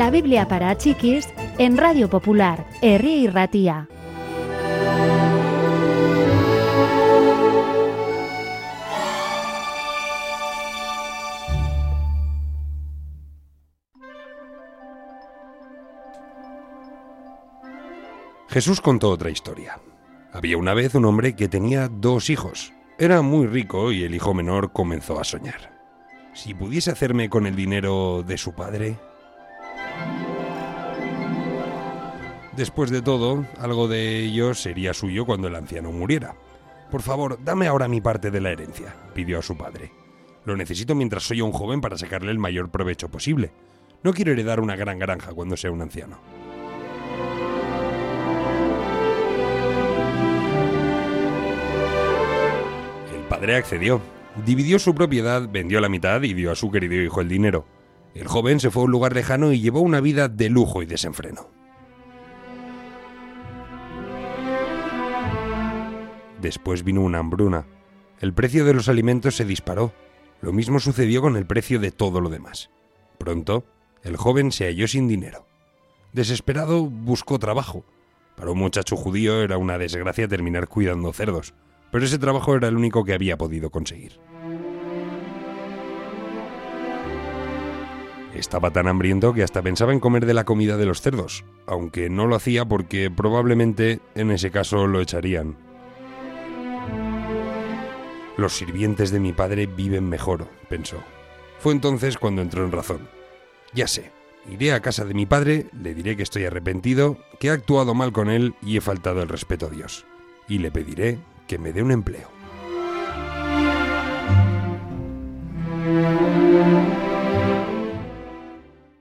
La Biblia para chiquis en Radio Popular, Herri y Ratía. Jesús contó otra historia. Había una vez un hombre que tenía dos hijos. Era muy rico y el hijo menor comenzó a soñar. Si pudiese hacerme con el dinero de su padre... Después de todo, algo de ello sería suyo cuando el anciano muriera. Por favor, dame ahora mi parte de la herencia, pidió a su padre. Lo necesito mientras soy un joven para sacarle el mayor provecho posible. No quiero heredar una gran granja cuando sea un anciano. El padre accedió. Dividió su propiedad, vendió la mitad y dio a su querido hijo el dinero. El joven se fue a un lugar lejano y llevó una vida de lujo y desenfreno. Después vino una hambruna. El precio de los alimentos se disparó. Lo mismo sucedió con el precio de todo lo demás. Pronto, el joven se halló sin dinero. Desesperado, buscó trabajo. Para un muchacho judío era una desgracia terminar cuidando cerdos, pero ese trabajo era el único que había podido conseguir. Estaba tan hambriento que hasta pensaba en comer de la comida de los cerdos, aunque no lo hacía porque probablemente en ese caso lo echarían. Los sirvientes de mi padre viven mejor, pensó. Fue entonces cuando entró en razón. Ya sé, iré a casa de mi padre, le diré que estoy arrepentido, que he actuado mal con él y he faltado el respeto a Dios. Y le pediré que me dé un empleo.